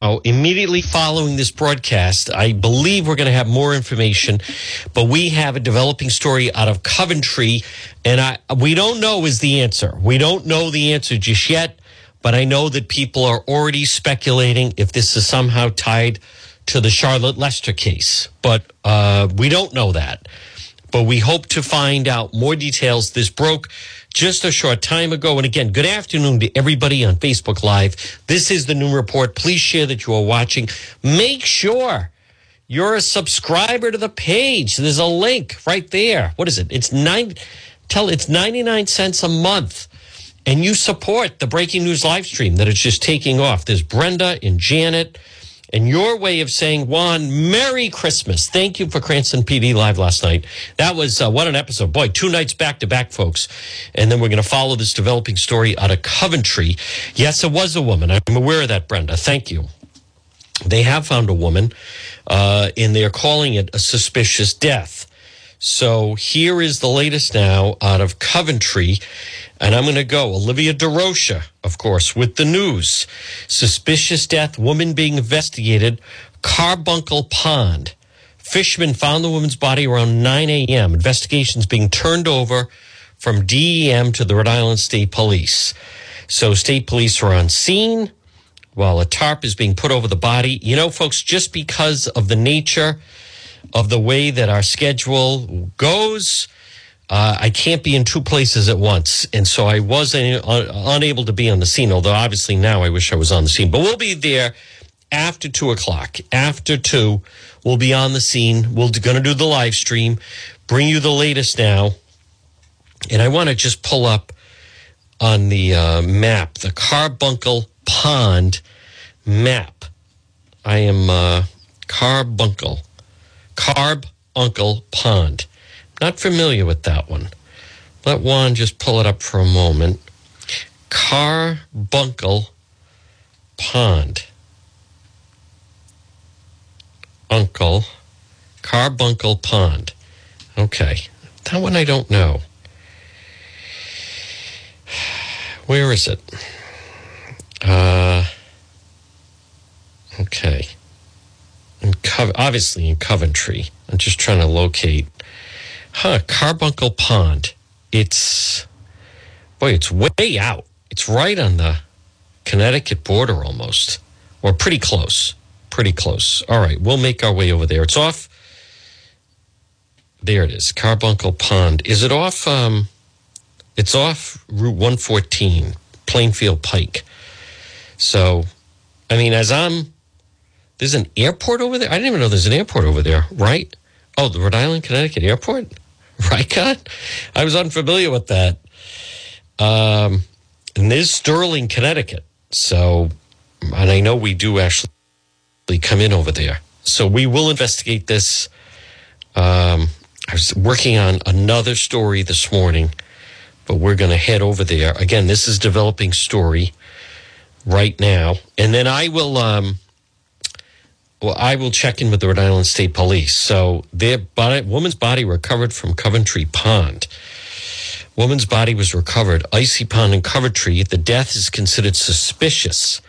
immediately following this broadcast, I believe we're going to have more information, but we have a developing story out of Coventry, and I we don't know is the answer. We don't know the answer just yet, but I know that people are already speculating if this is somehow tied to the Charlotte Lester case, but uh, we don't know that. But we hope to find out more details. This broke just a short time ago. And again, good afternoon to everybody on Facebook Live. This is the Noon Report. Please share that you are watching. Make sure you're a subscriber to the page. There's a link right there. What is it? It's nine. Tell it's 99 cents a month. And you support the breaking news live stream that is just taking off. There's Brenda and Janet and your way of saying, Juan, Merry Christmas. Thank you for Cranston PD Live last night. That was uh, what an episode. Boy, two nights back to back, folks. And then we're going to follow this developing story out of Coventry. Yes, it was a woman. I'm aware of that, Brenda. Thank you. They have found a woman, uh, and they're calling it a suspicious death. So here is the latest now out of Coventry. And I'm going to go. Olivia DeRocha, of course, with the news. Suspicious death, woman being investigated, Carbuncle Pond. Fishermen found the woman's body around 9 a.m. Investigations being turned over from DEM to the Rhode Island State Police. So state police are on scene while a tarp is being put over the body. You know, folks, just because of the nature of the way that our schedule goes, uh, I can't be in two places at once. And so I was un- unable to be on the scene, although obviously now I wish I was on the scene. But we'll be there after two o'clock. After two, we'll be on the scene. We're going to do the live stream, bring you the latest now. And I want to just pull up on the uh, map, the Carbuncle Pond map. I am uh, Carbuncle, Carbuncle Pond. Not familiar with that one. Let Juan just pull it up for a moment. Carbuncle Pond. Uncle. Carbuncle Pond. Okay. That one I don't know. Where is it? Uh, okay. In Co- obviously in Coventry. I'm just trying to locate Huh, Carbuncle Pond. It's, boy, it's way out. It's right on the Connecticut border almost, or pretty close. Pretty close. All right, we'll make our way over there. It's off. There it is, Carbuncle Pond. Is it off? Um, it's off Route 114, Plainfield Pike. So, I mean, as I'm, there's an airport over there. I didn't even know there's an airport over there, right? Oh, the Rhode Island, Connecticut airport? Riconn? I was unfamiliar with that. Um, and there's Sterling, Connecticut. So, and I know we do actually come in over there. So we will investigate this. Um, I was working on another story this morning, but we're going to head over there. Again, this is developing story right now. And then I will, um, well, I will check in with the Rhode Island State Police. So their body, woman's body recovered from Coventry Pond. Woman's body was recovered, icy pond in Coventry. The death is considered suspicious.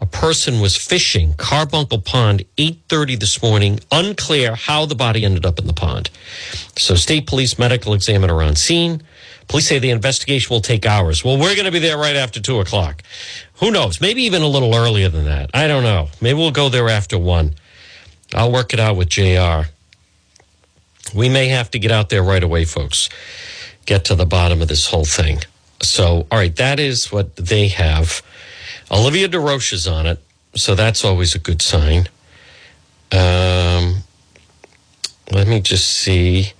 A person was fishing Carbuncle Pond 8:30 this morning. Unclear how the body ended up in the pond. So state police medical examiner on scene. Police say the investigation will take hours. Well, we're going to be there right after two o'clock. Who knows? Maybe even a little earlier than that. I don't know. Maybe we'll go there after one. I'll work it out with JR. We may have to get out there right away, folks. Get to the bottom of this whole thing. So, all right, that is what they have. Olivia DeRocha is on it, so that's always a good sign. Um, let me just see.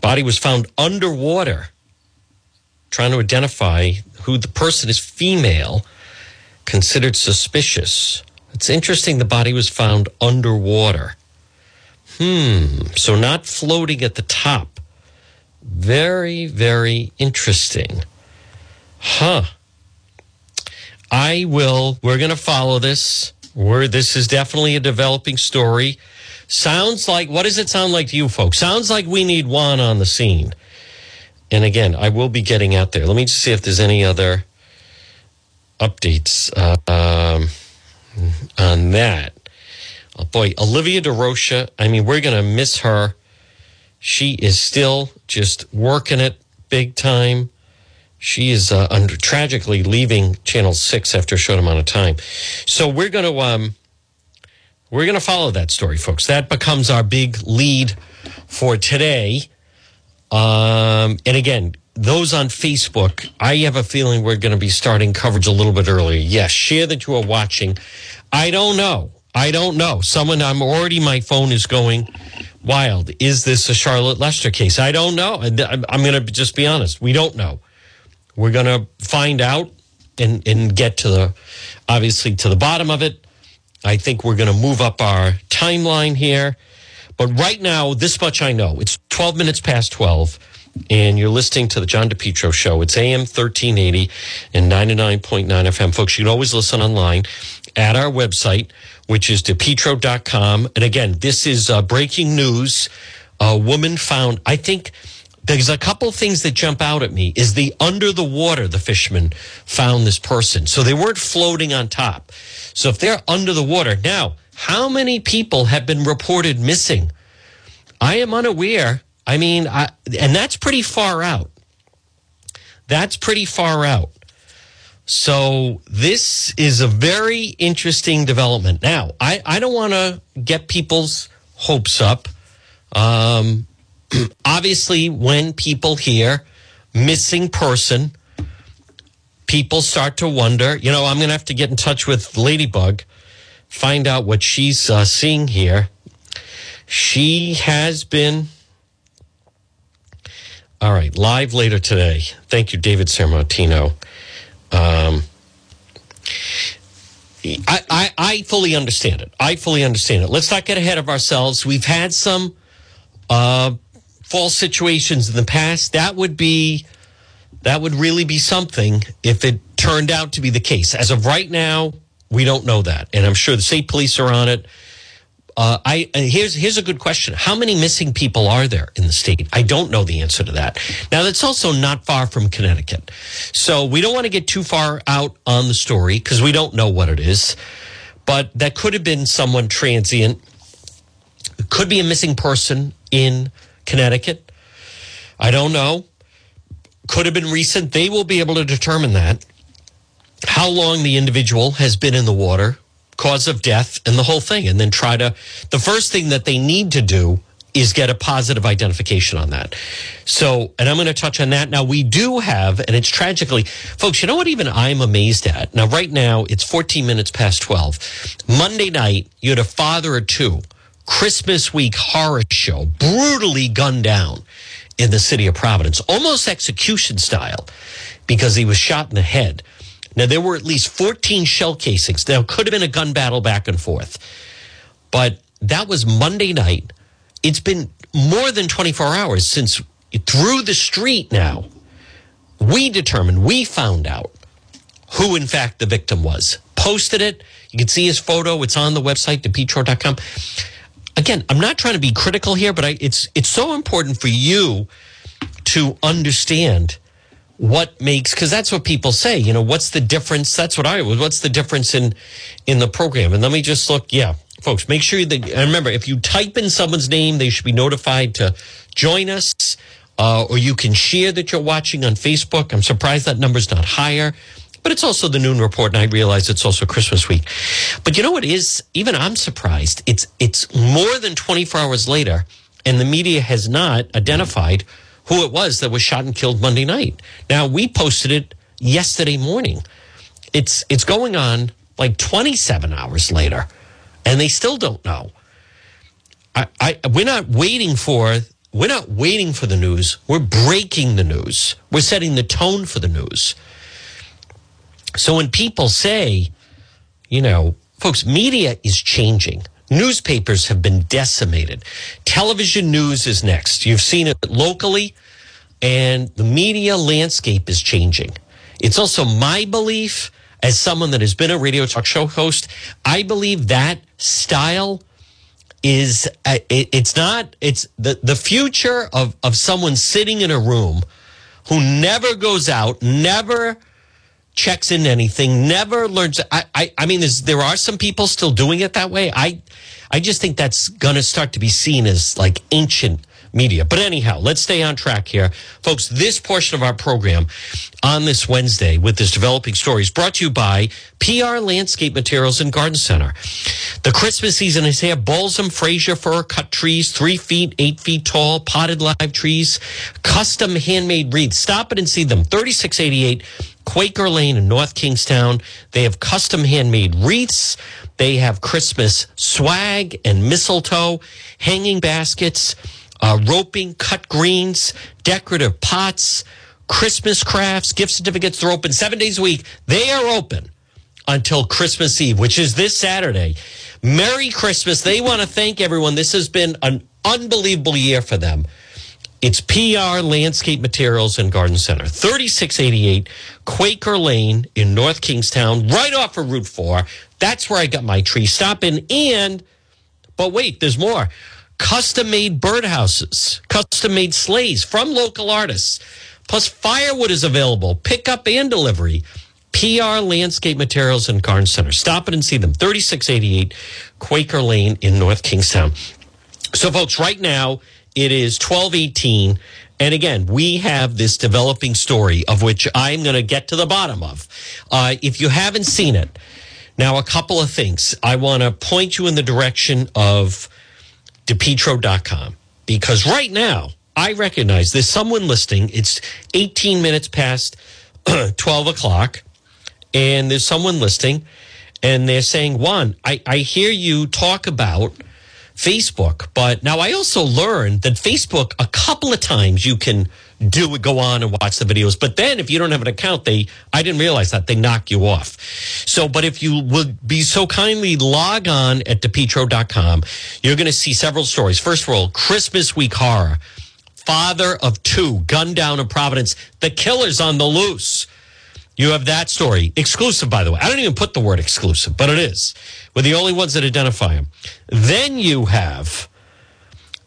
Body was found underwater. Trying to identify who the person is female, considered suspicious. It's interesting the body was found underwater. Hmm. So not floating at the top. Very, very interesting. Huh. I will, we're going to follow this. We're, this is definitely a developing story. Sounds like, what does it sound like to you folks? Sounds like we need Juan on the scene. And again, I will be getting out there. Let me just see if there's any other updates. Uh, um, on that. Oh boy, Olivia DeRocha, I mean, we're going to miss her. She is still just working it big time. She is uh, under, tragically leaving Channel 6 after a short amount of time. So we're going to um, we're going to follow that story, folks. That becomes our big lead for today. Um, and again, those on Facebook, I have a feeling we're going to be starting coverage a little bit earlier. Yes, share that you are watching. I don't know. I don't know. Someone, I'm already, my phone is going wild. Is this a Charlotte Lester case? I don't know. I'm going to just be honest. We don't know. We're going to find out and, and get to the, obviously, to the bottom of it. I think we're going to move up our timeline here. But right now, this much I know. It's 12 minutes past 12, and you're listening to the John DePetro show. It's AM 1380 and 99.9 FM. Folks, you can always listen online at our website, which is depetro.com. And again, this is uh, breaking news. A woman found, I think there's a couple things that jump out at me is the under the water the fishermen found this person. So they weren't floating on top. So if they're under the water now how many people have been reported missing? I am unaware. I mean I, and that's pretty far out. That's pretty far out. So this is a very interesting development. Now i, I don't want to get people's hopes up. Um, obviously, when people hear missing person, people start to wonder. You know, I'm going to have to get in touch with Ladybug, find out what she's uh, seeing here. She has been. All right, live later today. Thank you, David Sammartino. Um, I, I, I fully understand it. I fully understand it. Let's not get ahead of ourselves. We've had some uh, false situations in the past, that would be that would really be something if it turned out to be the case. As of right now, we don't know that, and I'm sure the state police are on it. Uh, I here's here's a good question: How many missing people are there in the state? I don't know the answer to that. Now that's also not far from Connecticut, so we don't want to get too far out on the story because we don't know what it is. But that could have been someone transient. It could be a missing person in Connecticut. I don't know. Could have been recent. They will be able to determine that. How long the individual has been in the water, cause of death, and the whole thing. And then try to, the first thing that they need to do is get a positive identification on that. So, and I'm going to touch on that. Now, we do have, and it's tragically, folks, you know what even I'm amazed at? Now, right now, it's 14 minutes past 12. Monday night, you had a father or two Christmas week horror show, brutally gunned down in the city of Providence, almost execution style, because he was shot in the head. Now, there were at least 14 shell casings. There could have been a gun battle back and forth. But that was Monday night. It's been more than 24 hours since through the street now, we determined, we found out who, in fact, the victim was. Posted it. You can see his photo. It's on the website, depetro.com again, I'm not trying to be critical here, but I, it's it's so important for you to understand what makes because that's what people say. You know, what's the difference? That's what I was. What's the difference in in the program? And let me just look. Yeah, folks, make sure that and remember if you type in someone's name, they should be notified to join us. Uh, or you can share that you're watching on Facebook. I'm surprised that number's not higher but it's also the noon report, and I realize it's also Christmas week. But you know what is? Even I'm surprised. It's it's more than 24 hours later, and the media has not identified who it was that was shot and killed Monday night. Now we posted it yesterday morning. It's it's going on like 27 hours later, and they still don't know. I, I we're not waiting for we're not waiting for the news. We're breaking the news. We're setting the tone for the news. So when people say, you know, folks, media is changing. Newspapers have been decimated. Television news is next. You've seen it locally, and the media landscape is changing. It's also my belief, as someone that has been a radio talk show host, I believe that style is uh, it, it's not it's the the future of of someone sitting in a room who never goes out, never checks in anything, never learns. I, I, I mean, there are some people still doing it that way. I, I just think that's going to start to be seen as like ancient media. But anyhow, let's stay on track here. Folks, this portion of our program on this Wednesday with this developing story is brought to you by PR Landscape Materials and Garden Center. The Christmas season is here. Balsam, Fraser fir, cut trees, three feet, eight feet tall, potted live trees, custom handmade wreaths. Stop it and see them. 3688 Quaker Lane in North Kingstown. They have custom handmade wreaths. They have Christmas swag and mistletoe, hanging baskets uh, roping, cut greens, decorative pots, Christmas crafts, gift certificates. They're open seven days a week. They are open until Christmas Eve, which is this Saturday. Merry Christmas. They want to thank everyone. This has been an unbelievable year for them. It's PR Landscape Materials and Garden Center, 3688 Quaker Lane in North Kingstown, right off of Route 4. That's where I got my tree. Stop in and, but wait, there's more custom made birdhouses, custom made sleighs from local artists. Plus, firewood is available, pickup and delivery. PR Landscape Materials and Garden Center. Stop it and see them. 3688 Quaker Lane in North Kingstown. So, folks, right now it is 1218. And again, we have this developing story of which I'm going to get to the bottom of. Uh, if you haven't seen it, now a couple of things. I want to point you in the direction of depetro.com because right now I recognize there's someone listening. It's 18 minutes past 12 o'clock, and there's someone listening, and they're saying, Juan, I, I hear you talk about Facebook, but now I also learned that Facebook, a couple of times you can do go on and watch the videos. But then if you don't have an account, they, I didn't realize that they knock you off. So, but if you would be so kindly log on at depetro.com, you're going to see several stories. First of all, Christmas week horror, father of two gunned down in Providence, the killer's on the loose. You have that story exclusive, by the way. I don't even put the word exclusive, but it is. We're the only ones that identify him. Then you have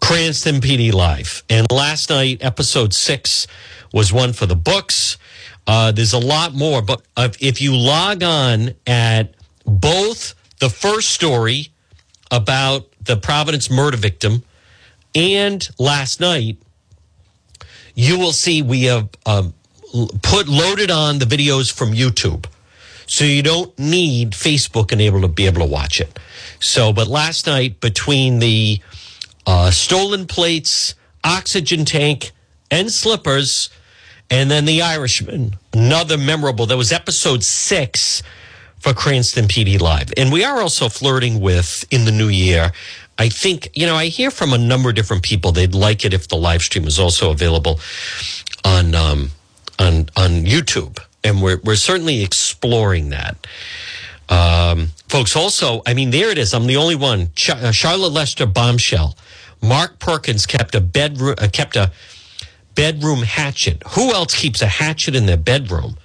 Cranston PD Live. And last night, episode six was one for the books. Uh, there's a lot more, but if you log on at both the first story about the Providence murder victim and last night, you will see we have uh, put loaded on the videos from YouTube. So you don't need Facebook and able to be able to watch it. So, but last night between the uh, stolen plates, oxygen tank, and slippers. And then The Irishman, another memorable. That was episode six for Cranston PD Live. And we are also flirting with in the new year. I think, you know, I hear from a number of different people they'd like it if the live stream was also available on um, on on YouTube. And we're we're certainly exploring that. Um, folks, also, I mean, there it is. I'm the only one. Uh, Charlotte Lester bombshell. Mark Perkins kept a bedroom uh, kept a bedroom hatchet. Who else keeps a hatchet in their bedroom?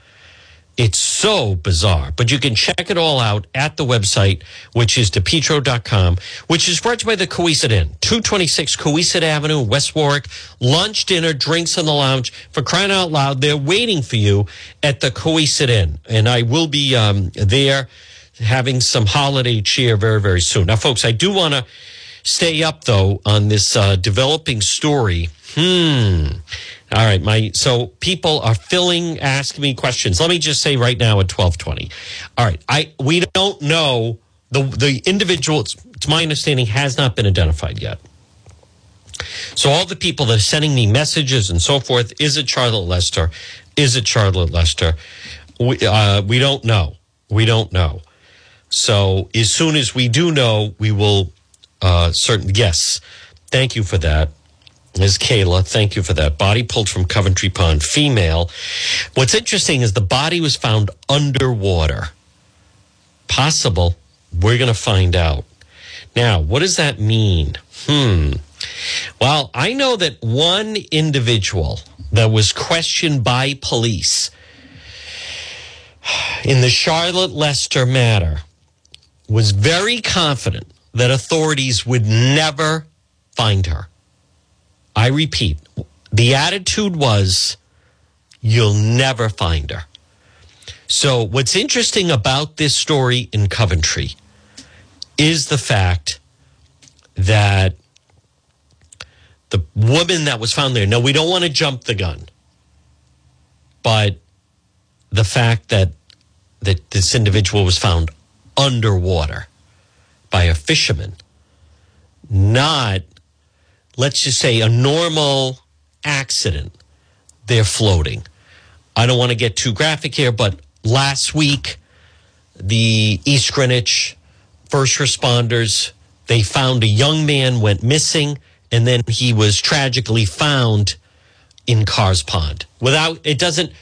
It's so bizarre, but you can check it all out at the website, which is depetro.com, which is brought to you by the Cowesett Inn, 226 Cowesett Avenue, West Warwick. Lunch, dinner, drinks in the lounge. For crying out loud, they're waiting for you at the Cowesett Inn. And I will be um, there having some holiday cheer very, very soon. Now, folks, I do want to stay up though on this uh, developing story. Hmm. All right, my so people are filling, asking me questions. Let me just say right now at twelve twenty. All right, I we don't know the the individual. It's my understanding has not been identified yet. So all the people that are sending me messages and so forth, is it Charlotte Lester? Is it Charlotte Lester? We uh, we don't know. We don't know. So as soon as we do know, we will uh, certain yes. Thank you for that. Ms. Kayla, thank you for that. Body pulled from Coventry Pond, female. What's interesting is the body was found underwater. Possible. We're going to find out. Now, what does that mean? Hmm. Well, I know that one individual that was questioned by police in the Charlotte Lester matter was very confident that authorities would never find her. I repeat, the attitude was, you'll never find her. So, what's interesting about this story in Coventry is the fact that the woman that was found there. Now, we don't want to jump the gun, but the fact that that this individual was found underwater by a fisherman, not let's just say a normal accident. They're floating. I don't want to get too graphic here, but last week, the East Greenwich first responders they found a young man went missing, and then he was tragically found in Carr's Pond. Without it doesn't.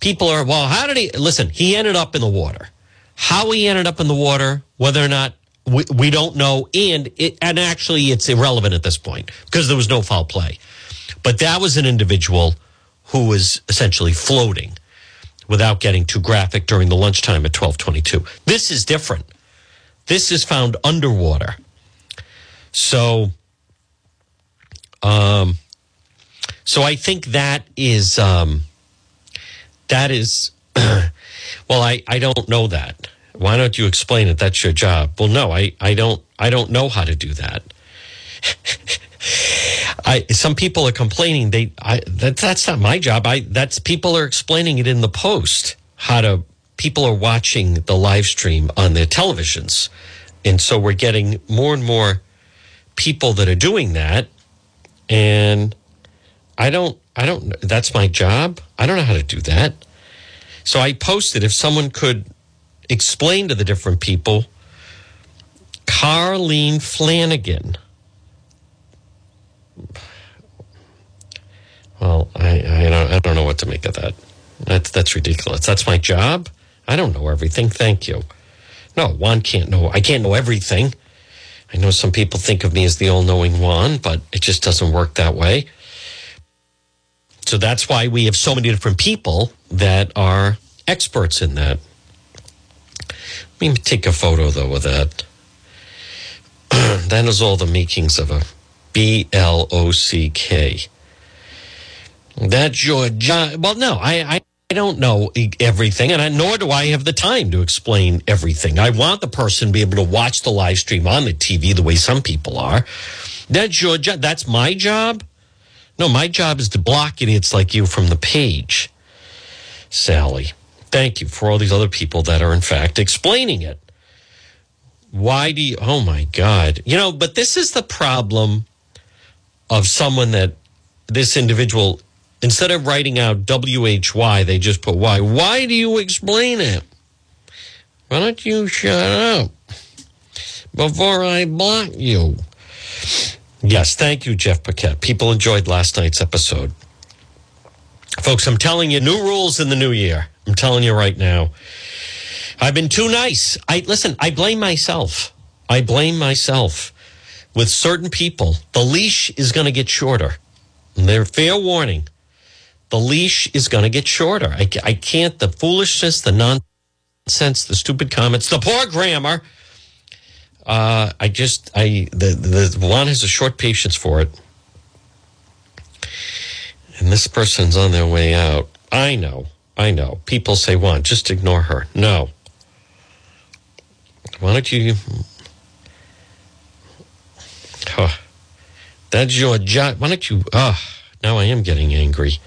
People are well. How did he? Listen, he ended up in the water. How he ended up in the water, whether or not we, we don't know, and it, and actually it's irrelevant at this point because there was no foul play. But that was an individual who was essentially floating without getting too graphic during the lunchtime at 1222. This is different. This is found underwater. So, um, so I think that is, um, that is, well, I, I don't know that. Why don't you explain it? That's your job. Well, no, I, I don't, I don't know how to do that. I some people are complaining they I that that's not my job. I that's people are explaining it in the post how to people are watching the live stream on their televisions. And so we're getting more and more people that are doing that and I don't I don't that's my job. I don't know how to do that. So I posted if someone could explain to the different people Carlene Flanagan Well, I, I, don't, I don't know what to make of that. That's, that's ridiculous. That's my job. I don't know everything. Thank you. No, Juan can't know. I can't know everything. I know some people think of me as the all knowing Juan, but it just doesn't work that way. So that's why we have so many different people that are experts in that. Me take a photo, though, of that. that is all the makings of a B L O C K. That's your job. Well, no, I, I, I don't know everything, and I, nor do I have the time to explain everything. I want the person to be able to watch the live stream on the TV the way some people are. That's your job. That's my job. No, my job is to block idiots like you from the page. Sally, thank you for all these other people that are, in fact, explaining it. Why do you, oh my God. You know, but this is the problem of someone that this individual Instead of writing out WHY, they just put why. Why do you explain it? Why don't you shut up before I block you? Yes, thank you, Jeff Paquette. People enjoyed last night's episode. Folks, I'm telling you, new rules in the new year. I'm telling you right now. I've been too nice. I listen, I blame myself. I blame myself. With certain people, the leash is going to get shorter. And they're fair warning the leash is going to get shorter. I, I can't, the foolishness, the nonsense, the stupid comments, the poor grammar. Uh, I just, I, the, the one has a short patience for it. And this person's on their way out. I know, I know. People say, Juan, just ignore her. No. Why don't you? Oh, that's your job. Why don't you? Ah, oh, now I am getting angry.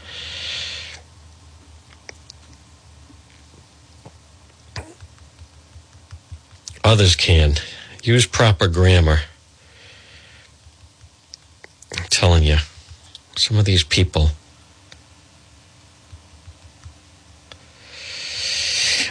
Others can. Use proper grammar. I'm telling you, some of these people.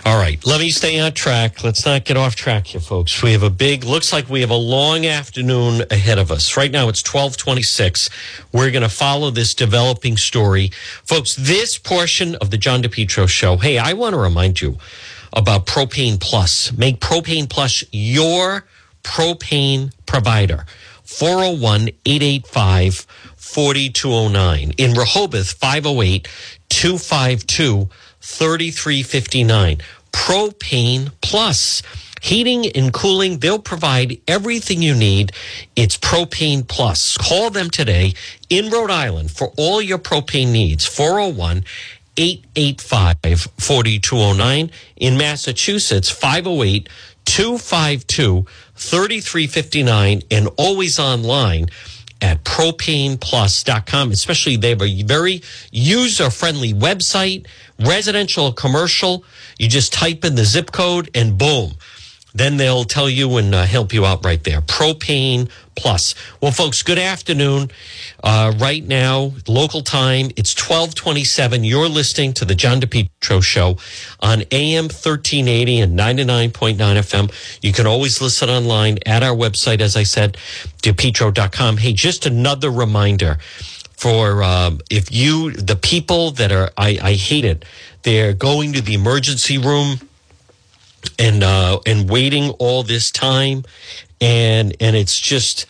All right, let me stay on track. Let's not get off track here, folks. We have a big, looks like we have a long afternoon ahead of us. Right now it's 1226. We're going to follow this developing story. Folks, this portion of the John DePetro show, hey, I want to remind you, about Propane Plus. Make Propane Plus your propane provider. 401 885 4209. In Rehoboth, 508 252 3359. Propane Plus. Heating and cooling, they'll provide everything you need. It's Propane Plus. Call them today in Rhode Island for all your propane needs. 401 885 4209. In Massachusetts, 508 252 3359 and always online at propaneplus.com. Especially, they have a very user friendly website, residential, commercial. You just type in the zip code and boom. Then they'll tell you and uh, help you out right there. Propane Plus. Well, folks, good afternoon. Uh, right now, local time, it's 1227. You're listening to the John DePetro Show on AM 1380 and 99.9 FM. You can always listen online at our website, as I said, depetro.com. Hey, just another reminder for um, if you, the people that are, I, I hate it, they're going to the emergency room and uh, and waiting all this time, and and it's just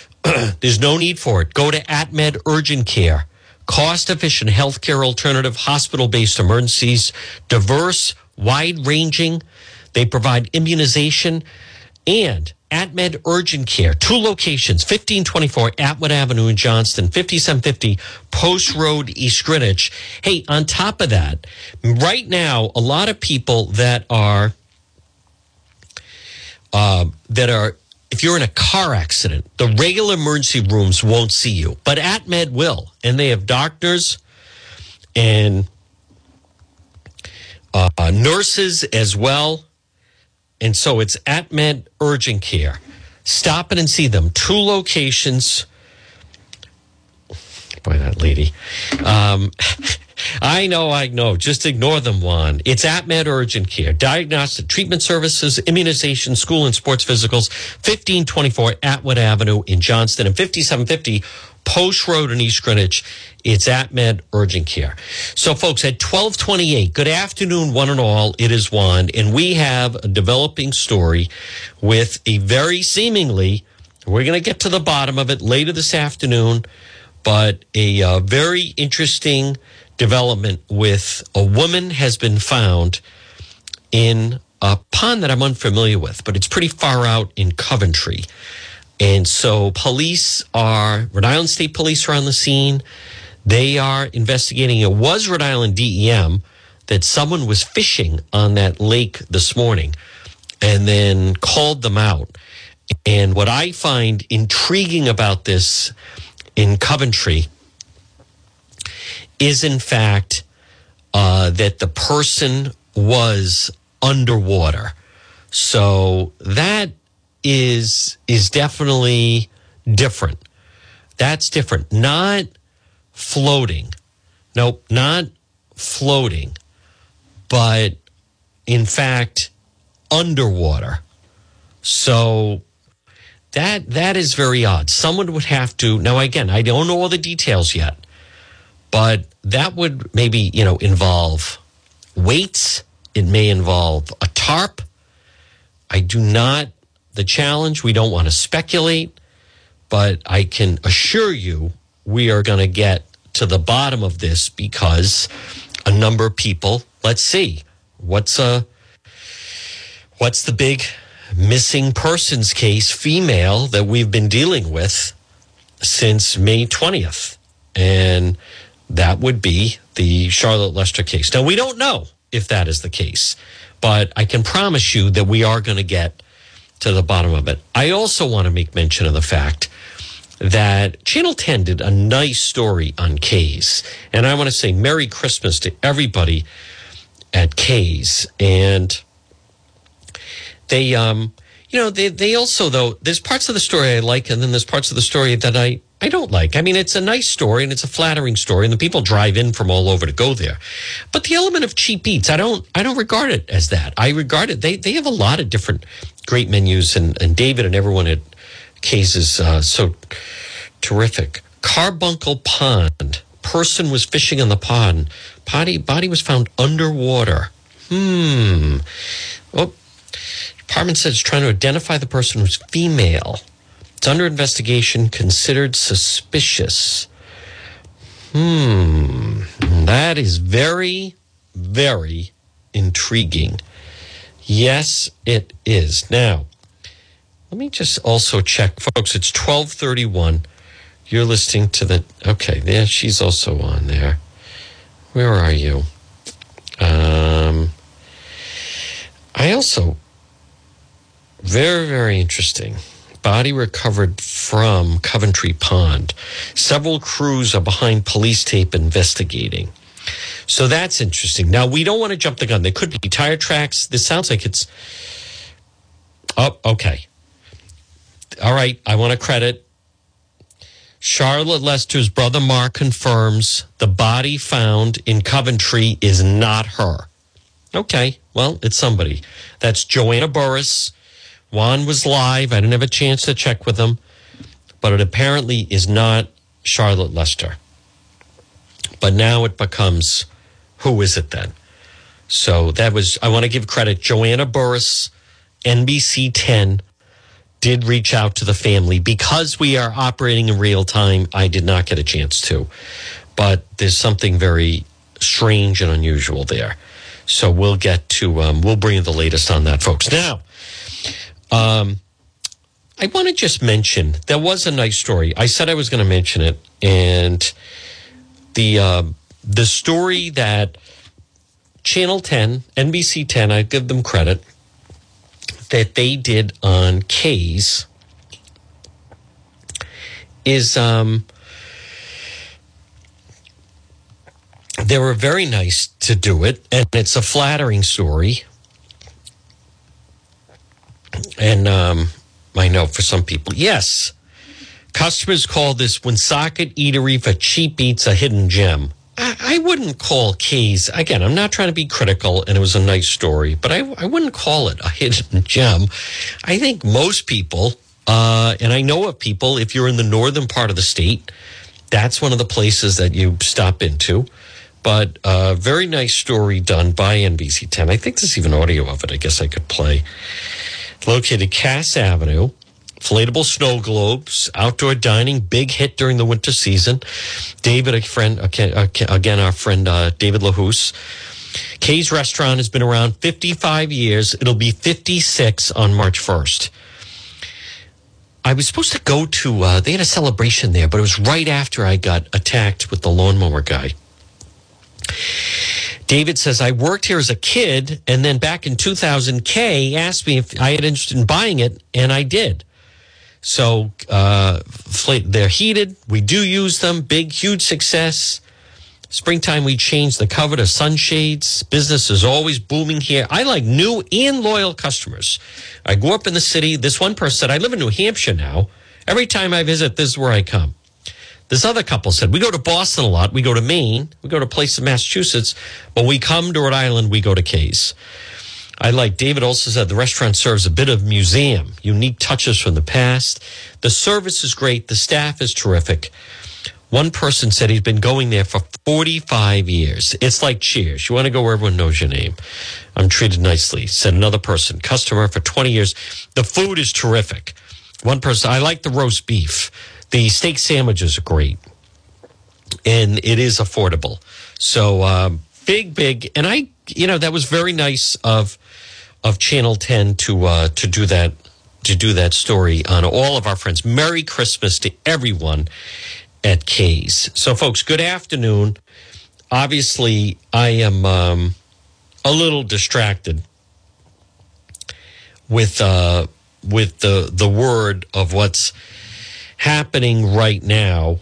there's no need for it. Go to AtMed Urgent Care, cost efficient healthcare alternative, hospital based emergencies, diverse, wide ranging. They provide immunization and AtMed Urgent Care, two locations, 1524 Atwood Avenue in Johnston, 5750 Post Road, East Greenwich. Hey, on top of that, right now, a lot of people that are uh, that are if you're in a car accident, the regular emergency rooms won't see you, but AtMed will, and they have doctors and uh, nurses as well, and so it's AtMed Urgent Care. Stop it and see them. Two locations. Boy, that lady. Um, I know, I know. Just ignore them, Juan. It's AtMed Urgent Care, diagnostic treatment services, immunization, school and sports physicals, 1524 Atwood Avenue in Johnston and 5750 Post Road in East Greenwich. It's AtMed Urgent Care. So, folks, at 1228, good afternoon, one and all. It is Juan, and we have a developing story with a very seemingly, we're going to get to the bottom of it later this afternoon, but a uh, very interesting development with a woman has been found in a pond that I'm unfamiliar with, but it's pretty far out in Coventry. And so police are, Rhode Island State Police are on the scene. They are investigating. It was Rhode Island DEM that someone was fishing on that lake this morning and then called them out. And what I find intriguing about this in Coventry is in fact uh, that the person was underwater. So that is is definitely different. That's different. Not floating. Nope, not floating, but in fact underwater. So that that is very odd. Someone would have to now again, I don't know all the details yet but that would maybe, you know, involve weights. It may involve a tarp. I do not, the challenge, we don't want to speculate, but I can assure you we are going to get to the bottom of this because a number of people, let's see, what's a, what's the big missing persons case female that we've been dealing with since May 20th? And that would be the Charlotte Lester case. Now, we don't know if that is the case, but I can promise you that we are going to get to the bottom of it. I also want to make mention of the fact that Channel 10 did a nice story on Kay's. And I want to say Merry Christmas to everybody at Kay's. And they, um, you know, they, they also, though, there's parts of the story I like, and then there's parts of the story that I, I don't like. I mean, it's a nice story and it's a flattering story, and the people drive in from all over to go there. But the element of cheap eats, I don't, I don't regard it as that. I regard it. They, they have a lot of different great menus, and, and David and everyone at Kay's is uh, so terrific. Carbuncle Pond. Person was fishing in the pond. Body, body was found underwater. Hmm. Well, department says it's trying to identify the person who's female. It's under investigation, considered suspicious. Hmm. That is very, very intriguing. Yes, it is. Now, let me just also check, folks. It's 1231. You're listening to the, okay, there, she's also on there. Where are you? Um, I also, very, very interesting. Body recovered from Coventry Pond. Several crews are behind police tape investigating. So that's interesting. Now, we don't want to jump the gun. There could be tire tracks. This sounds like it's. Oh, okay. All right. I want to credit Charlotte Lester's brother Mark confirms the body found in Coventry is not her. Okay, well, it's somebody. That's Joanna Burris. Juan was live. I didn't have a chance to check with him, but it apparently is not Charlotte Lester. But now it becomes who is it then? So that was, I want to give credit. Joanna Burris, NBC 10 did reach out to the family because we are operating in real time. I did not get a chance to, but there's something very strange and unusual there. So we'll get to um, we'll bring you the latest on that, folks. Now, um, I want to just mention there was a nice story. I said I was going to mention it, and the uh, the story that Channel Ten, NBC Ten, I give them credit that they did on Kay's is um, they were very nice to do it, and it's a flattering story. And um, I know for some people, yes, customers call this Woonsocket Eatery for cheap eats a hidden gem. I, I wouldn't call Keys, again. I'm not trying to be critical, and it was a nice story, but I, I wouldn't call it a hidden gem. I think most people, uh, and I know of people, if you're in the northern part of the state, that's one of the places that you stop into. But uh, very nice story done by NBC 10. I think there's even audio of it. I guess I could play. Located Cass Avenue inflatable snow globes, outdoor dining, big hit during the winter season. David, a friend, again, our friend uh, David Lahus. Kay's Restaurant has been around 55 years. It'll be 56 on March 1st. I was supposed to go to, uh, they had a celebration there, but it was right after I got attacked with the lawnmower guy. David says, I worked here as a kid, and then back in 2000, Kay asked me if I had interest in buying it, and I did. So uh, they're heated. We do use them. Big, huge success. Springtime, we change the cover to sunshades. Business is always booming here. I like new and loyal customers. I grew up in the city. This one person said, I live in New Hampshire now. Every time I visit, this is where I come. This other couple said, we go to Boston a lot. We go to Maine. We go to places in Massachusetts. When we come to Rhode Island, we go to Kay's. I like David also said the restaurant serves a bit of museum, unique touches from the past. The service is great. The staff is terrific. One person said he's been going there for 45 years. It's like cheers. You want to go where everyone knows your name. I'm treated nicely. Said another person, customer for 20 years. The food is terrific. One person, I like the roast beef. The steak sandwiches are great. And it is affordable. So, um, big, big. And I, you know, that was very nice of of Channel 10 to uh, to do that to do that story on all of our friends. Merry Christmas to everyone at Kay's. So, folks, good afternoon. Obviously, I am um, a little distracted with uh, with the the word of what's happening right now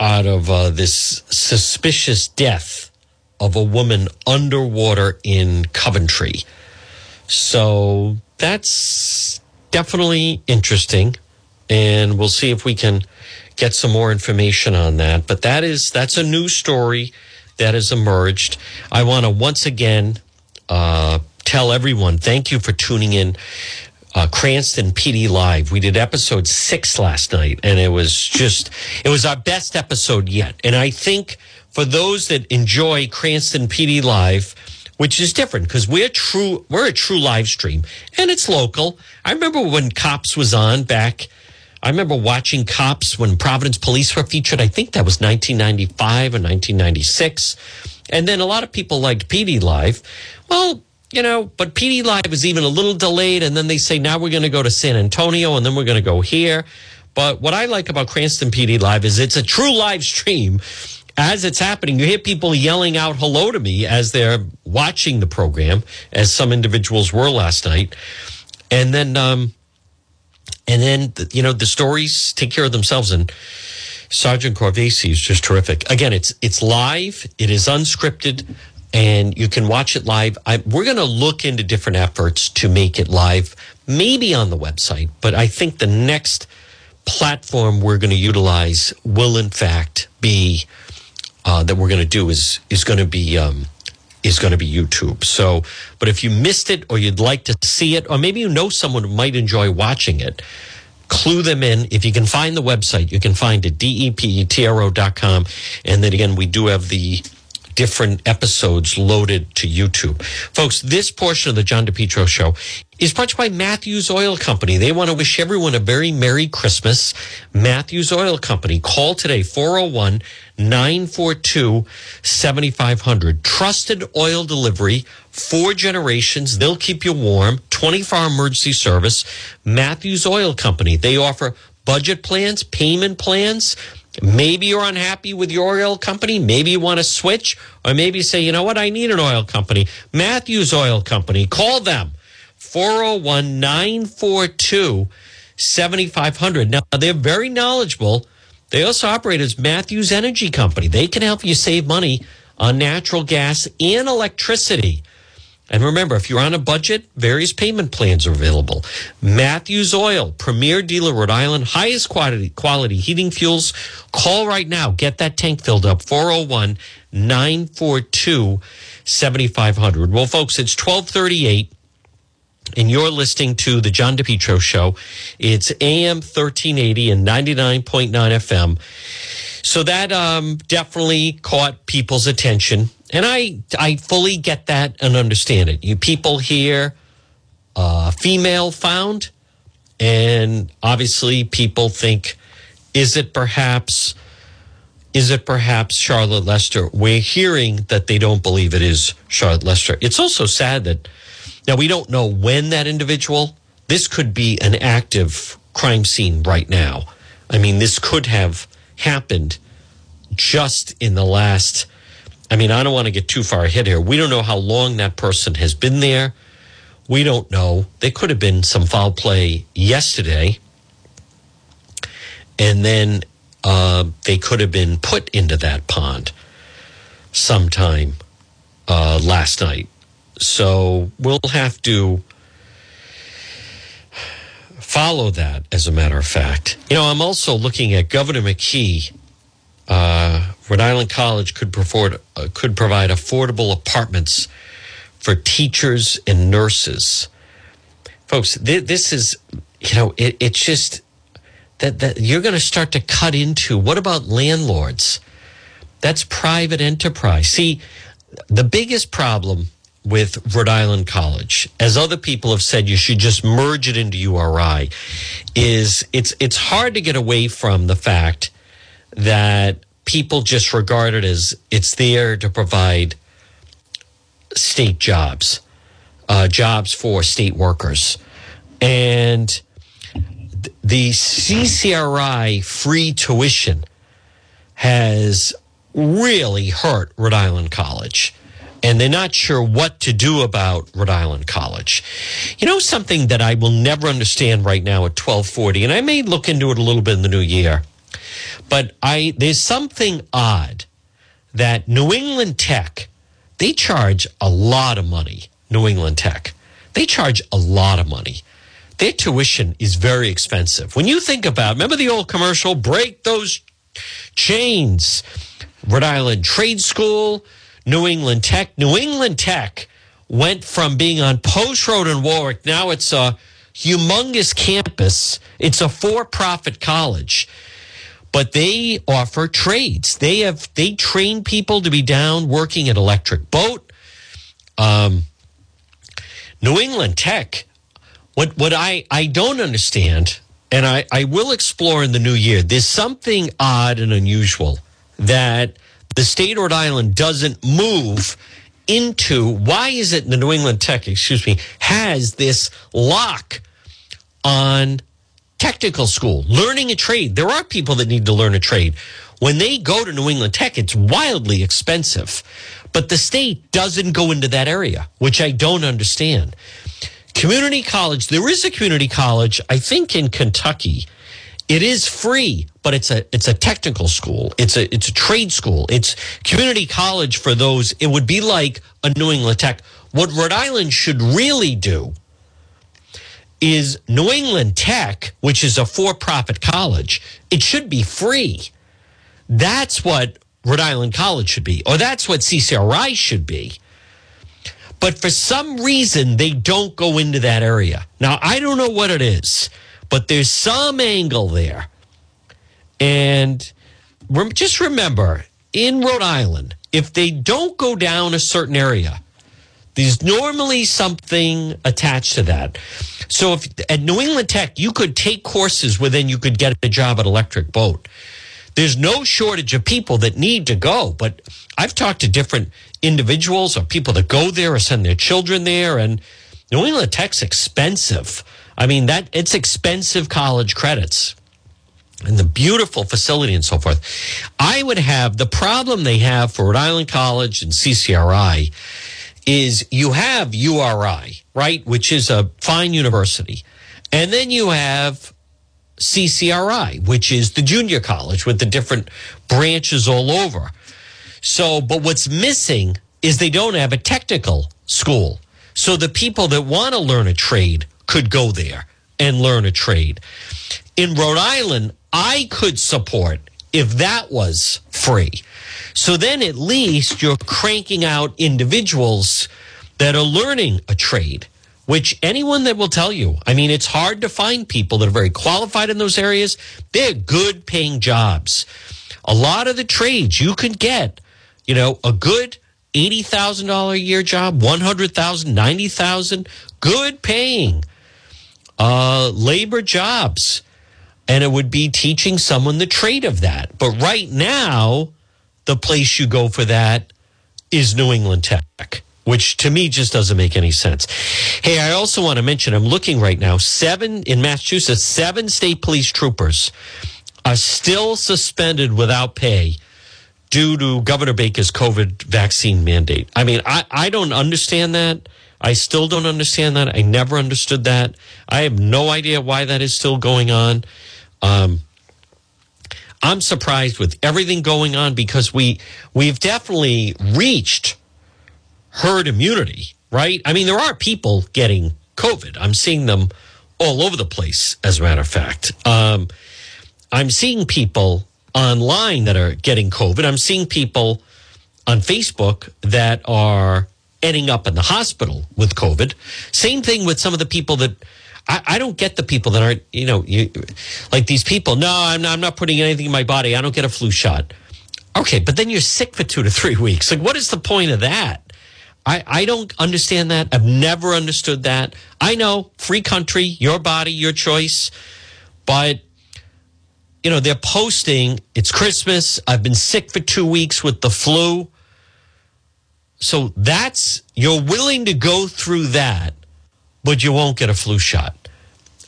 out of uh, this suspicious death of a woman underwater in Coventry. So that's definitely interesting. And we'll see if we can get some more information on that. But that is, that's a new story that has emerged. I want to once again uh, tell everyone thank you for tuning in. Uh, Cranston PD Live. We did episode six last night, and it was just, it was our best episode yet. And I think for those that enjoy Cranston PD Live, which is different because we're true we're a true live stream and it's local. I remember when Cops was on back I remember watching Cops when Providence Police were featured. I think that was 1995 or 1996. And then a lot of people liked PD Live. Well, you know, but PD Live is even a little delayed. And then they say, now we're going to go to San Antonio and then we're going to go here. But what I like about Cranston PD Live is it's a true live stream as it's happening, you hear people yelling out hello to me as they're watching the program, as some individuals were last night. And then, um, and then, you know, the stories take care of themselves. And Sergeant Corvesi is just terrific. Again, it's, it's live. It is unscripted and you can watch it live. I, we're going to look into different efforts to make it live, maybe on the website, but I think the next platform we're going to utilize will, in fact, be uh, that we're going to do is is going to be um, is going to be YouTube. So, but if you missed it or you'd like to see it, or maybe you know someone who might enjoy watching it, clue them in. If you can find the website, you can find it, depetro.com. And then again, we do have the different episodes loaded to YouTube. Folks, this portion of the John DePetro show is brought to you by Matthews Oil Company. They want to wish everyone a very Merry Christmas. Matthews Oil Company. Call today, 401 942 7500. Trusted oil delivery, four generations. They'll keep you warm. 24 hour emergency service. Matthews Oil Company. They offer budget plans, payment plans. Maybe you're unhappy with your oil company. Maybe you want to switch, or maybe say, you know what, I need an oil company. Matthews Oil Company. Call them 401 942 7500. Now, they're very knowledgeable. They also operate as Matthews Energy Company. They can help you save money on natural gas and electricity. And remember, if you're on a budget, various payment plans are available. Matthews Oil, premier dealer, Rhode Island, highest quality, quality heating fuels. Call right now. Get that tank filled up. 401 942 7500. Well, folks, it's 1238 and you're listening to the John DePetro show. It's AM 1380 and 99.9 FM. So that um, definitely caught people's attention. And I, I fully get that and understand it. You people here, uh, female found, and obviously people think, is it perhaps, is it perhaps Charlotte Lester? We're hearing that they don't believe it is Charlotte Lester. It's also sad that now we don't know when that individual. This could be an active crime scene right now. I mean, this could have happened just in the last I mean, I don't want to get too far ahead here. We don't know how long that person has been there. We don't know. There could have been some foul play yesterday, and then uh, they could have been put into that pond sometime uh, last night. So we'll have to follow that, as a matter of fact. You know, I'm also looking at Governor McKee uh, Rhode Island College uh, could provide affordable apartments for teachers and nurses. Folks, th- this is, you know, it, it's just that, that you're going to start to cut into what about landlords? That's private enterprise. See, the biggest problem with Rhode Island College, as other people have said, you should just merge it into URI, is it's it's hard to get away from the fact that people just regard it as it's there to provide state jobs, uh, jobs for state workers. And the CCRI free tuition has really hurt Rhode Island College. And they're not sure what to do about Rhode Island College. You know, something that I will never understand right now at 1240, and I may look into it a little bit in the new year but I there's something odd that New England Tech they charge a lot of money. New England Tech they charge a lot of money. Their tuition is very expensive. When you think about, remember the old commercial, break those chains. Rhode Island Trade School, New England Tech. New England Tech went from being on Post Road in Warwick. Now it's a humongous campus. It's a for profit college but they offer trades. They have they train people to be down working at electric boat. Um, New England Tech. What what I I don't understand, and I I will explore in the new year. There's something odd and unusual that the state of Rhode Island doesn't move into. Why is it the New England Tech? Excuse me, has this lock on technical school, learning a trade. There are people that need to learn a trade. When they go to New England Tech, it's wildly expensive. But the state doesn't go into that area, which I don't understand. Community college, there is a community college, I think in Kentucky. It is free, but it's a it's a technical school. It's a it's a trade school. It's community college for those. It would be like a New England Tech. What Rhode Island should really do is New England Tech, which is a for-profit college, it should be free. That's what Rhode Island College should be, or that's what CCRI should be. But for some reason, they don't go into that area. Now, I don't know what it is, but there's some angle there. And just remember in Rhode Island, if they don't go down a certain area, there's normally something attached to that. So if at New England Tech, you could take courses where then you could get a job at Electric Boat. There's no shortage of people that need to go, but I've talked to different individuals or people that go there or send their children there, and New England Tech's expensive. I mean that it's expensive college credits and the beautiful facility and so forth. I would have the problem they have for Rhode Island College and CCRI is you have URI, right, which is a fine university. And then you have CCRI, which is the junior college with the different branches all over. So, but what's missing is they don't have a technical school. So the people that want to learn a trade could go there and learn a trade. In Rhode Island, I could support if that was free. So then at least you're cranking out individuals that are learning a trade which anyone that will tell you, I mean, it's hard to find people that are very qualified in those areas. They're good paying jobs. A lot of the trades you can get, you know, a good $80,000 a year job, 100,000, 90,000, good paying uh, labor jobs. And it would be teaching someone the trade of that. But right now, the place you go for that is New England Tech which to me just doesn't make any sense. Hey, I also want to mention I'm looking right now, seven in Massachusetts, seven state police troopers are still suspended without pay due to Governor Baker's COVID vaccine mandate. I mean, I, I don't understand that. I still don't understand that. I never understood that. I have no idea why that is still going on. Um, I'm surprised with everything going on because we we've definitely reached herd immunity, right? I mean, there are people getting COVID. I'm seeing them all over the place, as a matter of fact. Um, I'm seeing people online that are getting COVID. I'm seeing people on Facebook that are ending up in the hospital with COVID. Same thing with some of the people that I, I don't get the people that aren't, you know, you, like these people. No, I'm not, I'm not putting anything in my body. I don't get a flu shot. Okay, but then you're sick for two to three weeks. Like, what is the point of that? I, I don't understand that. I've never understood that. I know free country, your body, your choice. But, you know, they're posting, it's Christmas. I've been sick for two weeks with the flu. So that's, you're willing to go through that, but you won't get a flu shot.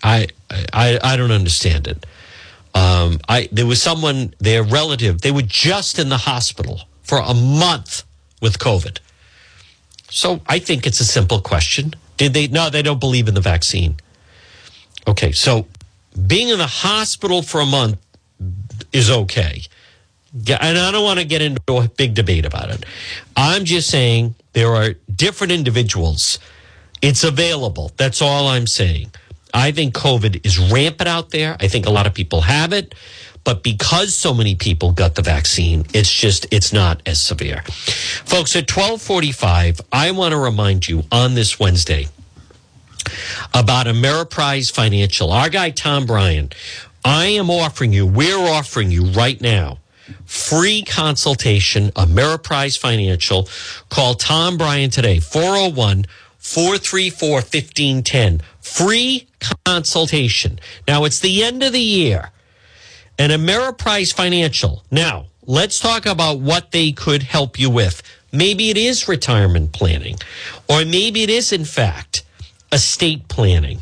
I, I, I don't understand it. Um, I, there was someone, their relative, they were just in the hospital for a month with COVID so I think it's a simple question. Did they? No, they don't believe in the vaccine. Okay, so being in the hospital for a month is okay. And I don't want to get into a big debate about it. I'm just saying there are different individuals. It's available. That's all I'm saying. I think COVID is rampant out there. I think a lot of people have it. But because so many people got the vaccine, it's just, it's not as severe. Folks, at 1245, I want to remind you on this Wednesday about Ameriprise Financial. Our guy, Tom Bryan, I am offering you, we're offering you right now, free consultation, Ameriprise Financial. Call Tom Bryan today, 401 434 1510. Free consultation. Now, it's the end of the year and Ameriprise Financial. Now, let's talk about what they could help you with. Maybe it is retirement planning, or maybe it is, in fact, estate planning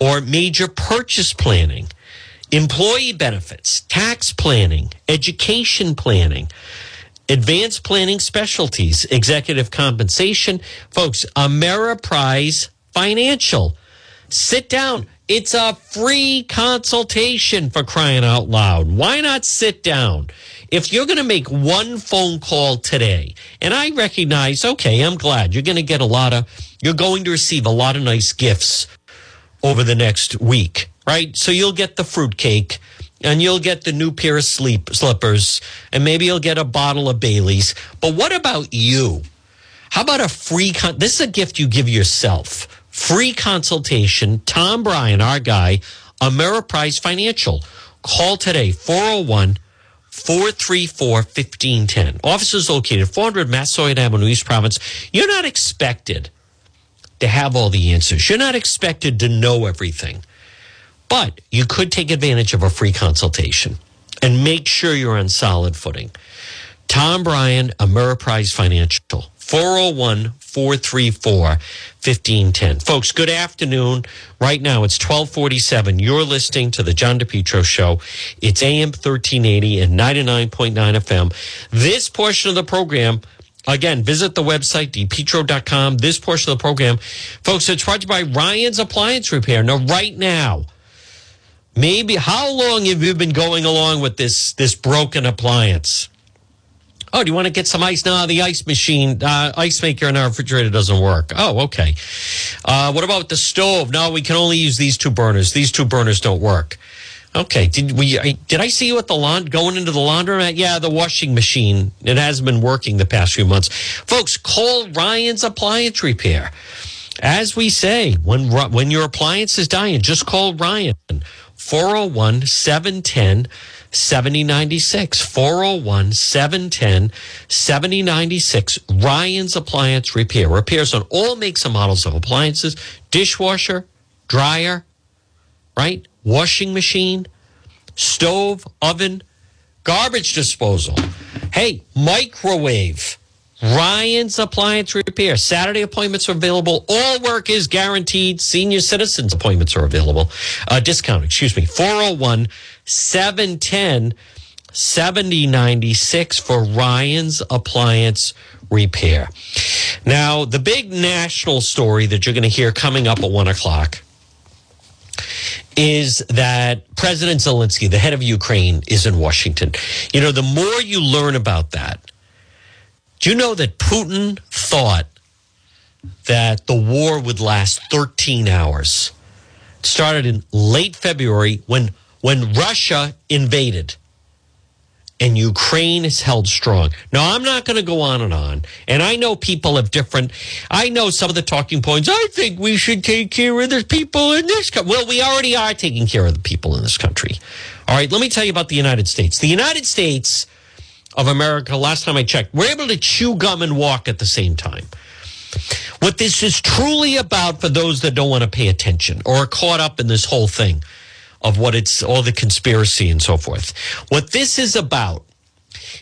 or major purchase planning. employee benefits, tax planning, education planning, advanced planning specialties, executive compensation. Folks, Ameriprise Financial. Sit down. It's a free consultation for crying out loud. Why not sit down? If you're going to make one phone call today, and I recognize, okay, I'm glad you're going to get a lot of, you're going to receive a lot of nice gifts over the next week, right? So you'll get the fruitcake and you'll get the new pair of sleep slippers and maybe you'll get a bottle of Bailey's. But what about you? How about a free con- this is a gift you give yourself. Free consultation. Tom Bryan, our guy, Ameriprise Financial. Call today 401 434 1510. Offices located 400 Massasoit Avenue, East Providence. You're not expected to have all the answers. You're not expected to know everything. But you could take advantage of a free consultation and make sure you're on solid footing. Tom Bryan, Ameriprise Financial, 401 434 1510. Folks, good afternoon. Right now it's 1247. You're listening to the John DePetro Show. It's AM 1380 and 99.9 FM. This portion of the program Again, visit the website, depetro.com. This portion of the program, folks, it's brought to you by Ryan's Appliance Repair. Now, right now, maybe how long have you been going along with this this broken appliance? Oh, do you want to get some ice? No, the ice machine, uh, ice maker in our refrigerator doesn't work. Oh, okay. Uh, what about the stove? No, we can only use these two burners. These two burners don't work. Okay. Did we? Did I see you at the lawn going into the laundromat? Yeah, the washing machine. It hasn't been working the past few months. Folks, call Ryan's Appliance Repair. As we say, when when your appliance is dying, just call Ryan. 401 710 7096. 401 710 7096. Ryan's Appliance Repair. Repairs on all makes and models of appliances, dishwasher, dryer, right? Washing machine, stove, oven, garbage disposal. Hey, microwave. Ryan's Appliance Repair. Saturday appointments are available. All work is guaranteed. Senior citizens appointments are available. Uh, discount, excuse me. 401 710 7096 for Ryan's Appliance Repair. Now, the big national story that you're going to hear coming up at one o'clock is that President Zelensky, the head of Ukraine, is in Washington. You know, the more you learn about that, do you know that Putin thought that the war would last 13 hours? It started in late February when when Russia invaded and Ukraine is held strong. Now, I'm not going to go on and on. And I know people have different, I know some of the talking points. I think we should take care of the people in this country. Well, we already are taking care of the people in this country. All right, let me tell you about the United States. The United States of America, last time I checked, we're able to chew gum and walk at the same time. What this is truly about for those that don't want to pay attention or are caught up in this whole thing of what it's all the conspiracy and so forth. What this is about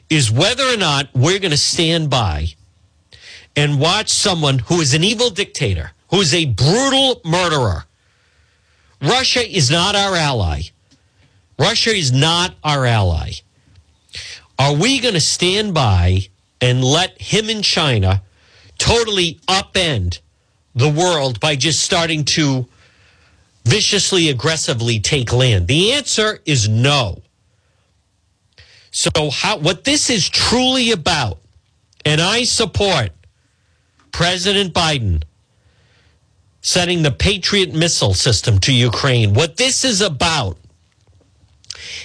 is whether or not we're going to stand by and watch someone who is an evil dictator, who is a brutal murderer. Russia is not our ally. Russia is not our ally. Are we going to stand by and let him in China totally upend the world by just starting to viciously, aggressively take land? The answer is no. So, how, what this is truly about, and I support President Biden sending the Patriot missile system to Ukraine. What this is about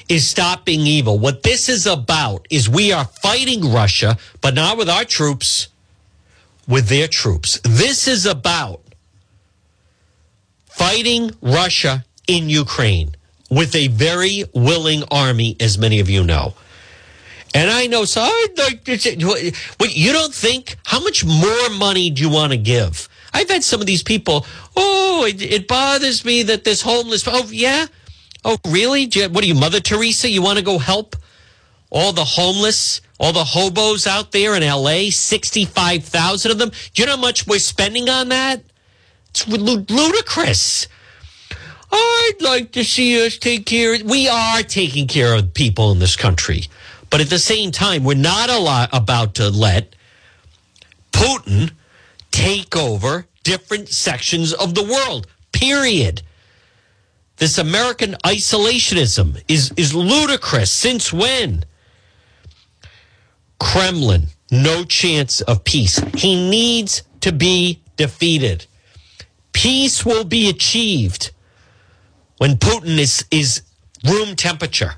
is stopping evil. What this is about is we are fighting Russia, but not with our troops, with their troops. This is about fighting Russia in Ukraine with a very willing army, as many of you know. And I know, so you don't think how much more money do you want to give? I've had some of these people. Oh, it, it bothers me that this homeless. Oh, yeah. Oh, really? You, what are you, Mother Teresa? You want to go help all the homeless, all the hobos out there in L.A. Sixty-five thousand of them. Do you know how much we're spending on that? It's ludicrous. I'd like to see us take care. We are taking care of people in this country. But at the same time, we're not lot about to let Putin take over different sections of the world, period. This American isolationism is, is ludicrous. Since when? Kremlin, no chance of peace. He needs to be defeated. Peace will be achieved when Putin is, is room temperature.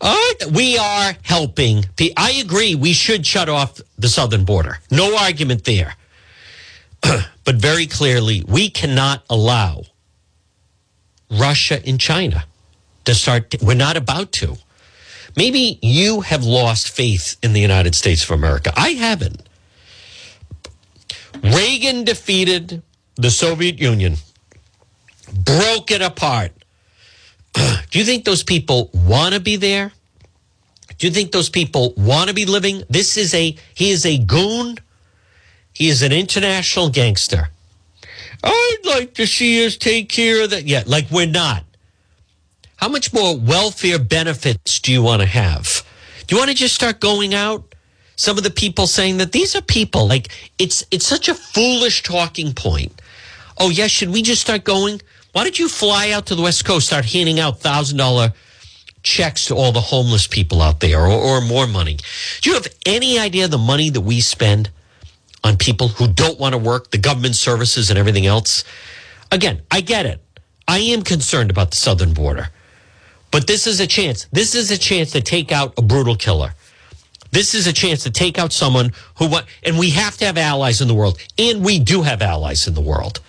Uh, we are helping. I agree. We should shut off the southern border. No argument there. but very clearly, we cannot allow Russia and China to start. We're not about to. Maybe you have lost faith in the United States of America. I haven't. Reagan defeated the Soviet Union, broke it apart. Do you think those people want to be there? Do you think those people want to be living? This is a, he is a goon. He is an international gangster. I'd like to see us take care of that. Yeah, like we're not. How much more welfare benefits do you want to have? Do you want to just start going out? Some of the people saying that these are people like it's it's such a foolish talking point. Oh yeah, should we just start going? Why don't you fly out to the West Coast, start handing out thousand dollar checks to all the homeless people out there, or, or more money? Do you have any idea the money that we spend on people who don't want to work, the government services and everything else? Again, I get it. I am concerned about the southern border. But this is a chance. This is a chance to take out a brutal killer. This is a chance to take out someone who and we have to have allies in the world, and we do have allies in the world.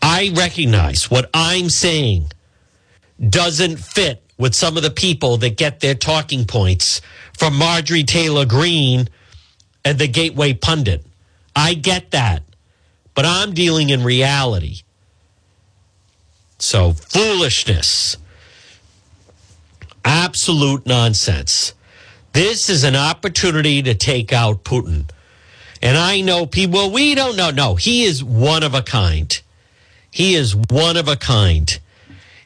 I recognize what I'm saying doesn't fit with some of the people that get their talking points from Marjorie Taylor Greene and the Gateway Pundit. I get that, but I'm dealing in reality. So, foolishness absolute nonsense. This is an opportunity to take out Putin. And I know people, well, we don't know. No, he is one of a kind. He is one of a kind.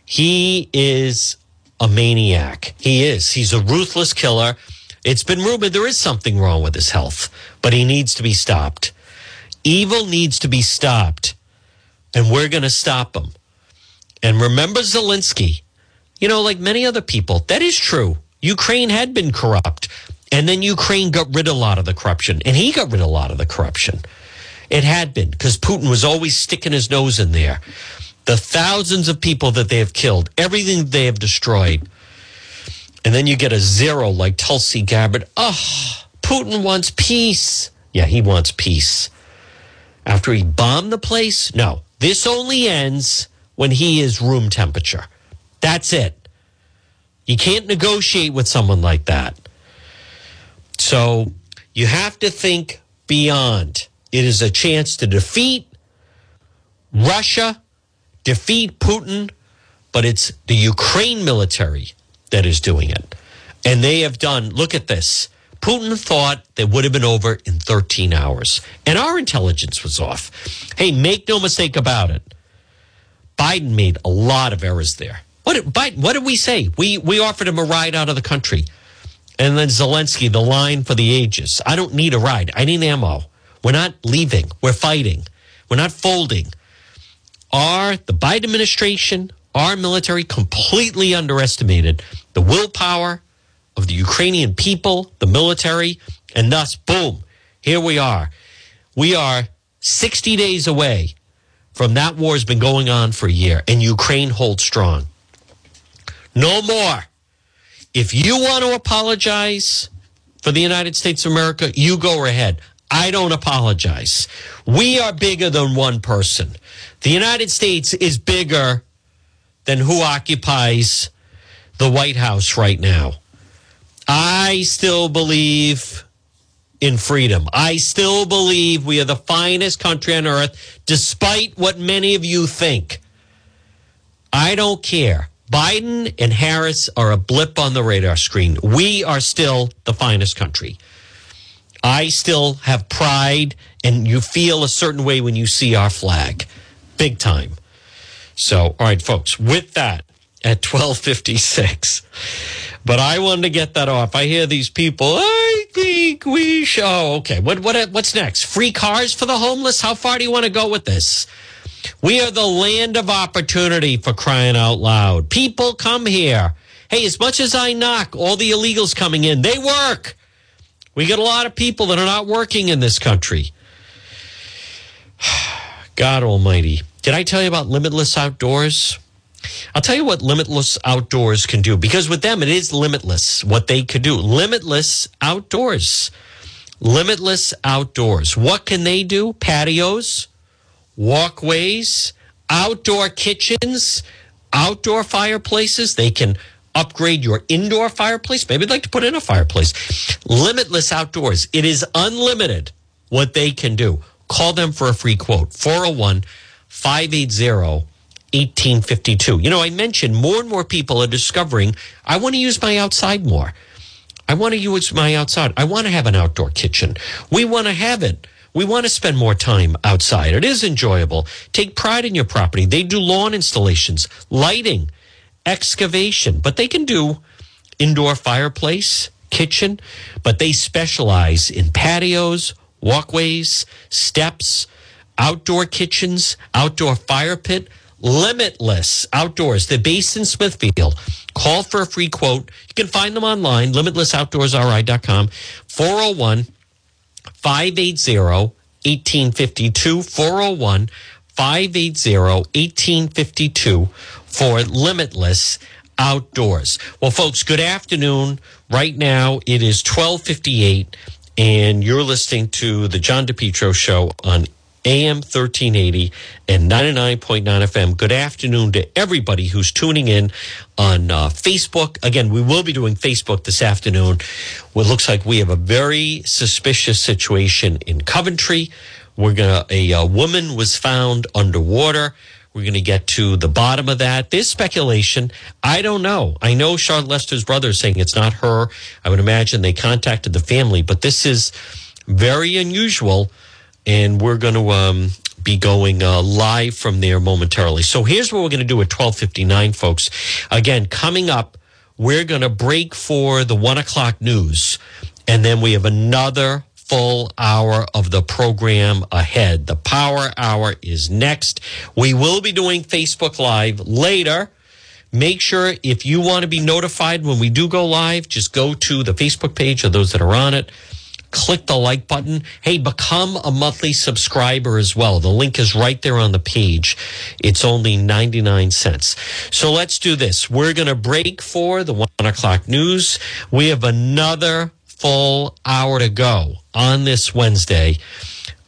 He is a maniac. He is. He's a ruthless killer. It's been rumored there is something wrong with his health, but he needs to be stopped. Evil needs to be stopped, and we're going to stop him. And remember Zelensky you know, like many other people, that is true. Ukraine had been corrupt. And then Ukraine got rid of a lot of the corruption. And he got rid of a lot of the corruption. It had been because Putin was always sticking his nose in there. The thousands of people that they have killed, everything they have destroyed. And then you get a zero like Tulsi Gabbard. Oh, Putin wants peace. Yeah, he wants peace. After he bombed the place? No. This only ends when he is room temperature. That's it. You can't negotiate with someone like that. So you have to think beyond. It is a chance to defeat Russia, defeat Putin, but it's the Ukraine military that is doing it. And they have done, look at this. Putin thought that would have been over in 13 hours, and our intelligence was off. Hey, make no mistake about it. Biden made a lot of errors there. What, Biden, what did we say? We, we offered him a ride out of the country. And then Zelensky, the line for the ages. I don't need a ride. I need ammo. We're not leaving. We're fighting. We're not folding. Are the Biden administration, our military completely underestimated the willpower of the Ukrainian people, the military, and thus, boom, here we are. We are 60 days away from that war has been going on for a year, and Ukraine holds strong. No more. If you want to apologize for the United States of America, you go ahead. I don't apologize. We are bigger than one person. The United States is bigger than who occupies the White House right now. I still believe in freedom. I still believe we are the finest country on earth, despite what many of you think. I don't care. Biden and Harris are a blip on the radar screen. We are still the finest country. I still have pride, and you feel a certain way when you see our flag. big time. So, all right, folks, with that at 1256. But I wanted to get that off. I hear these people, I think we should. Oh, okay. What, what, what's next? Free cars for the homeless? How far do you want to go with this? We are the land of opportunity for crying out loud. People come here. Hey, as much as I knock all the illegals coming in, they work. We get a lot of people that are not working in this country. God Almighty. Did I tell you about Limitless Outdoors? I'll tell you what Limitless Outdoors can do because with them, it is limitless what they could do. Limitless Outdoors. Limitless Outdoors. What can they do? Patios, walkways, outdoor kitchens, outdoor fireplaces. They can upgrade your indoor fireplace. Maybe they'd like to put in a fireplace. Limitless Outdoors. It is unlimited what they can do. Call them for a free quote 401 580 1852. You know, I mentioned more and more people are discovering I want to use my outside more. I want to use my outside. I want to have an outdoor kitchen. We want to have it. We want to spend more time outside. It is enjoyable. Take pride in your property. They do lawn installations, lighting, excavation, but they can do indoor fireplace, kitchen, but they specialize in patios, walkways, steps, outdoor kitchens, outdoor fire pit, Limitless Outdoors. They're based in Smithfield. Call for a free quote. You can find them online, limitlessoutdoorsri.com, 401 580 1852, 401 580 1852 for Limitless Outdoors. Well, folks, good afternoon. Right now it is 1258 and you're listening to the John DePetro show on AM 1380 and 99.9 FM. Good afternoon to everybody who's tuning in on uh, Facebook. Again, we will be doing Facebook this afternoon. What looks like we have a very suspicious situation in Coventry. We're to, a, a woman was found underwater. We're going to get to the bottom of that. There's speculation. I don't know. I know Charlotte Lester's brother is saying it's not her. I would imagine they contacted the family, but this is very unusual and we're going to um, be going uh, live from there momentarily. So here's what we're going to do at 12:59, folks. Again, coming up, we're going to break for the one o'clock news, and then we have another full hour of the program ahead. The Power Hour is next. We will be doing Facebook Live later. Make sure if you want to be notified when we do go live, just go to the Facebook page of those that are on it click the like button. Hey, become a monthly subscriber as well. The link is right there on the page. It's only 99 cents. So let's do this. We're going to break for the one o'clock news. We have another full hour to go on this Wednesday.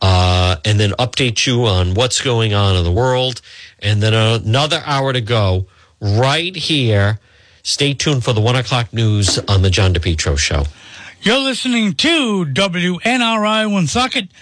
Uh, and then update you on what's going on in the world. And then another hour to go right here. Stay tuned for the one o'clock news on the John DePetro show. You're listening to WNRI Woonsocket